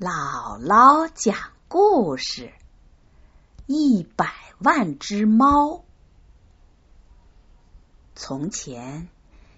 姥姥讲故事：一百万只猫。从前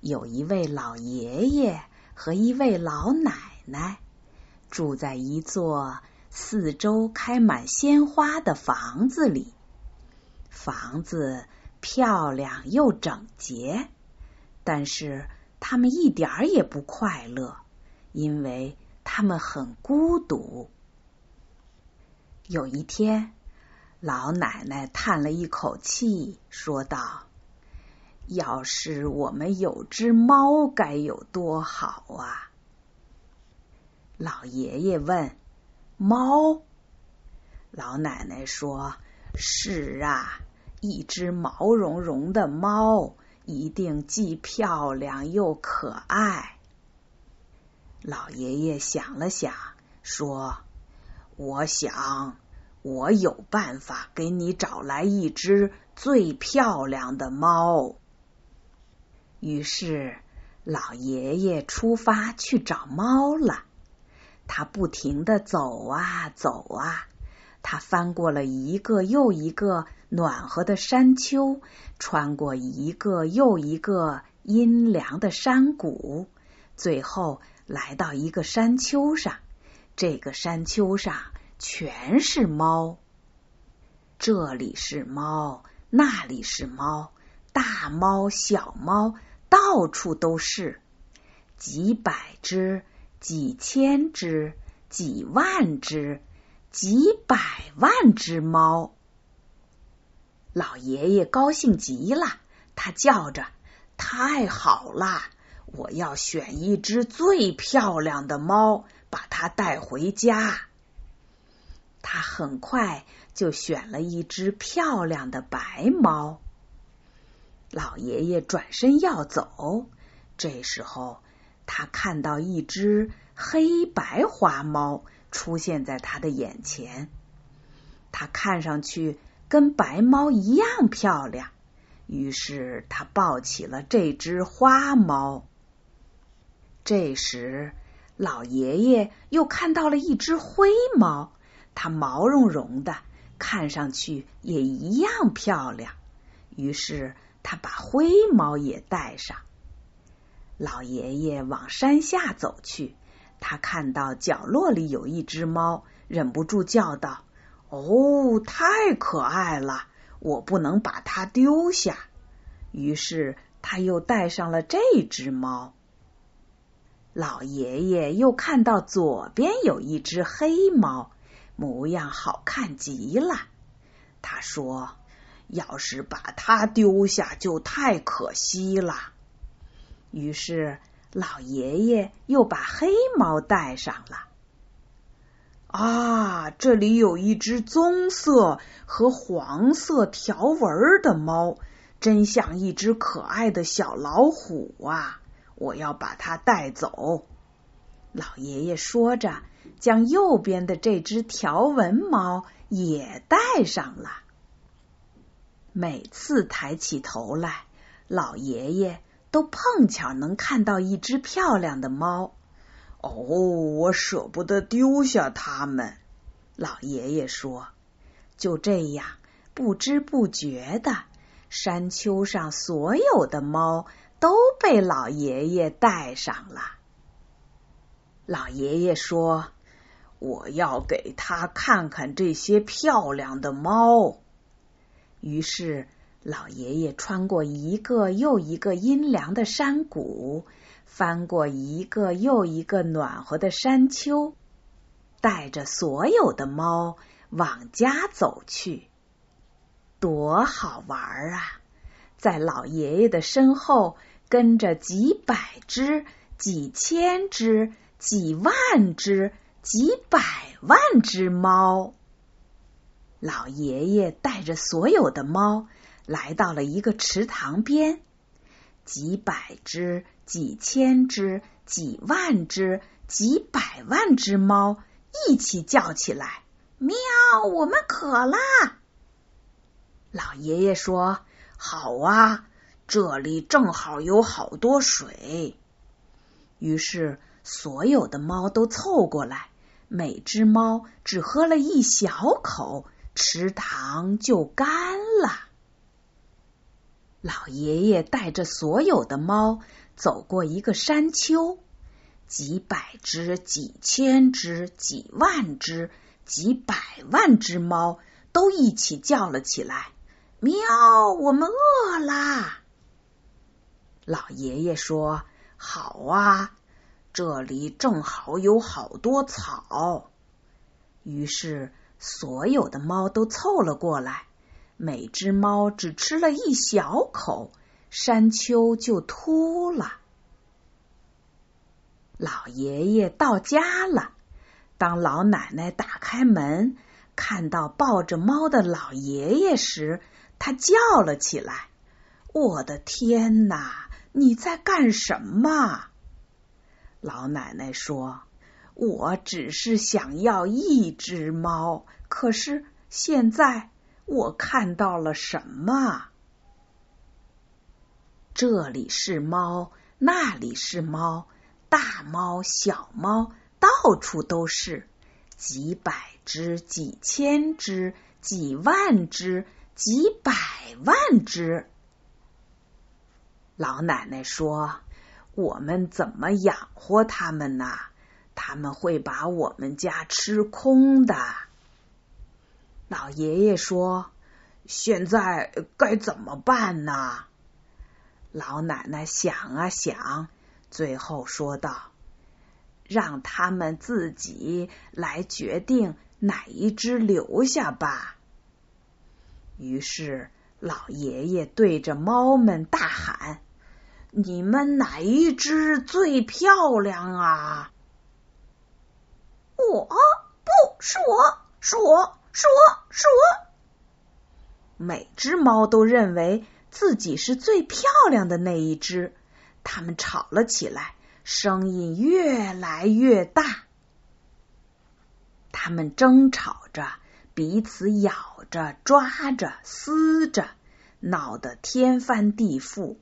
有一位老爷爷和一位老奶奶，住在一座四周开满鲜花的房子里。房子漂亮又整洁，但是他们一点儿也不快乐，因为。他们很孤独。有一天，老奶奶叹了一口气，说道：“要是我们有只猫，该有多好啊！”老爷爷问：“猫？”老奶奶说：“是啊，一只毛茸茸的猫，一定既漂亮又可爱。”老爷爷想了想，说：“我想，我有办法给你找来一只最漂亮的猫。”于是，老爷爷出发去找猫了。他不停的走啊走啊，他翻过了一个又一个暖和的山丘，穿过一个又一个阴凉的山谷，最后。来到一个山丘上，这个山丘上全是猫。这里是猫，那里是猫，大猫小猫到处都是，几百只、几千只、几万只、几百万只猫。老爷爷高兴极了，他叫着：“太好了！”我要选一只最漂亮的猫，把它带回家。他很快就选了一只漂亮的白猫。老爷爷转身要走，这时候他看到一只黑白花猫出现在他的眼前。它看上去跟白猫一样漂亮，于是他抱起了这只花猫。这时，老爷爷又看到了一只灰猫，它毛茸茸的，看上去也一样漂亮。于是，他把灰猫也带上。老爷爷往山下走去，他看到角落里有一只猫，忍不住叫道：“哦，太可爱了！我不能把它丢下。”于是，他又带上了这只猫。老爷爷又看到左边有一只黑猫，模样好看极了。他说：“要是把它丢下，就太可惜了。”于是老爷爷又把黑猫带上了。啊，这里有一只棕色和黄色条纹的猫，真像一只可爱的小老虎啊！我要把它带走。”老爷爷说着，将右边的这只条纹猫也带上了。每次抬起头来，老爷爷都碰巧能看到一只漂亮的猫。哦，我舍不得丢下它们。老爷爷说：“就这样，不知不觉的，山丘上所有的猫。”都被老爷爷带上了。老爷爷说：“我要给他看看这些漂亮的猫。”于是，老爷爷穿过一个又一个阴凉的山谷，翻过一个又一个暖和的山丘，带着所有的猫往家走去。多好玩啊！在老爷爷的身后。跟着几百只、几千只、几万只、几百万只猫，老爷爷带着所有的猫来到了一个池塘边。几百只、几千只、几万只、几百万只猫一起叫起来：“喵！我们渴啦！”老爷爷说：“好啊。”这里正好有好多水，于是所有的猫都凑过来，每只猫只喝了一小口，池塘就干了。老爷爷带着所有的猫走过一个山丘，几百只、几千只、几万只、几百万只猫都一起叫了起来：“喵！我们饿啦！”老爷爷说：“好啊。”这里正好有好多草，于是所有的猫都凑了过来。每只猫只吃了一小口，山丘就秃了。老爷爷到家了。当老奶奶打开门，看到抱着猫的老爷爷时，他叫了起来：“我的天哪！你在干什么？”老奶奶说：“我只是想要一只猫，可是现在我看到了什么？这里是猫，那里是猫，大猫、小猫到处都是，几百只、几千只、几万只、几百万只。”老奶奶说。我们怎么养活他们呢？他们会把我们家吃空的。老爷爷说：“现在该怎么办呢？”老奶奶想啊想，最后说道：“让他们自己来决定哪一只留下吧。”于是，老爷爷对着猫们大喊。你们哪一只最漂亮啊？我不是我，是我是我是我。每只猫都认为自己是最漂亮的那一只，它们吵了起来，声音越来越大。它们争吵着，彼此咬着、抓着、撕着，闹得天翻地覆。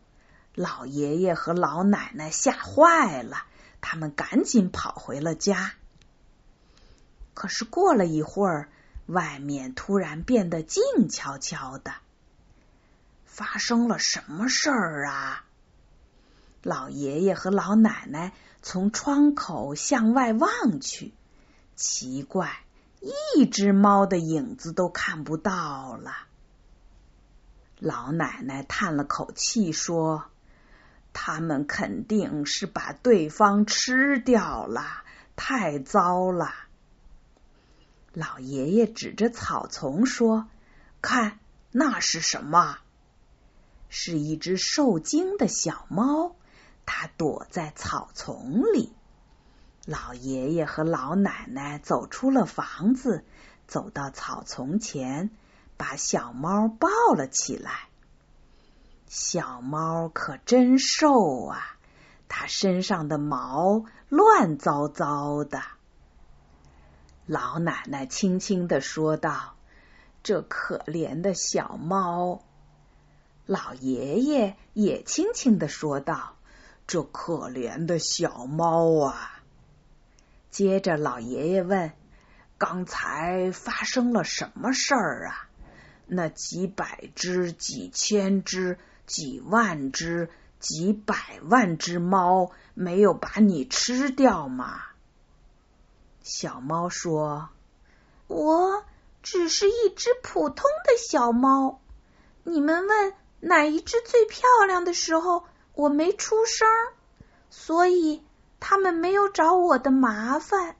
老爷爷和老奶奶吓坏了，他们赶紧跑回了家。可是过了一会儿，外面突然变得静悄悄的。发生了什么事儿啊？老爷爷和老奶奶从窗口向外望去，奇怪，一只猫的影子都看不到了。老奶奶叹了口气说。他们肯定是把对方吃掉了，太糟了。老爷爷指着草丛说：“看，那是什么？是一只受惊的小猫，它躲在草丛里。”老爷爷和老奶奶走出了房子，走到草丛前，把小猫抱了起来。小猫可真瘦啊，它身上的毛乱糟糟的。老奶奶轻轻的说道：“这可怜的小猫。”老爷爷也轻轻的说道：“这可怜的小猫啊。”接着，老爷爷问：“刚才发生了什么事儿啊？那几百只、几千只？”几万只、几百万只猫没有把你吃掉吗？小猫说：“我只是一只普通的小猫。你们问哪一只最漂亮的时候，我没出声，所以他们没有找我的麻烦。”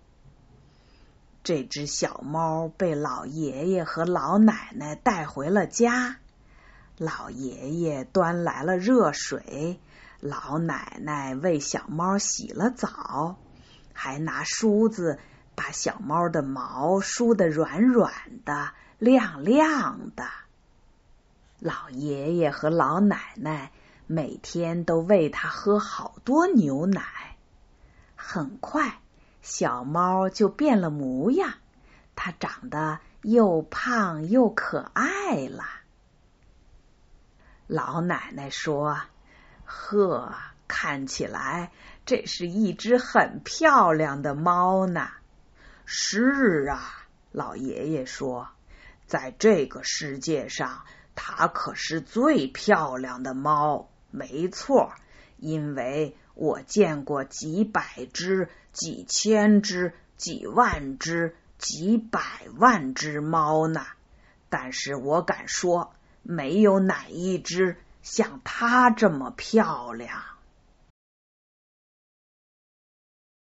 这只小猫被老爷爷和老奶奶带回了家。老爷爷端来了热水，老奶奶为小猫洗了澡，还拿梳子把小猫的毛梳得软软的、亮亮的。老爷爷和老奶奶每天都喂它喝好多牛奶。很快，小猫就变了模样，它长得又胖又可爱了。老奶奶说：“呵，看起来这是一只很漂亮的猫呢。”是啊，老爷爷说，在这个世界上，它可是最漂亮的猫。没错，因为我见过几百只、几千只、几万只、几百万只猫呢。但是我敢说，没有哪一只像它这么漂亮。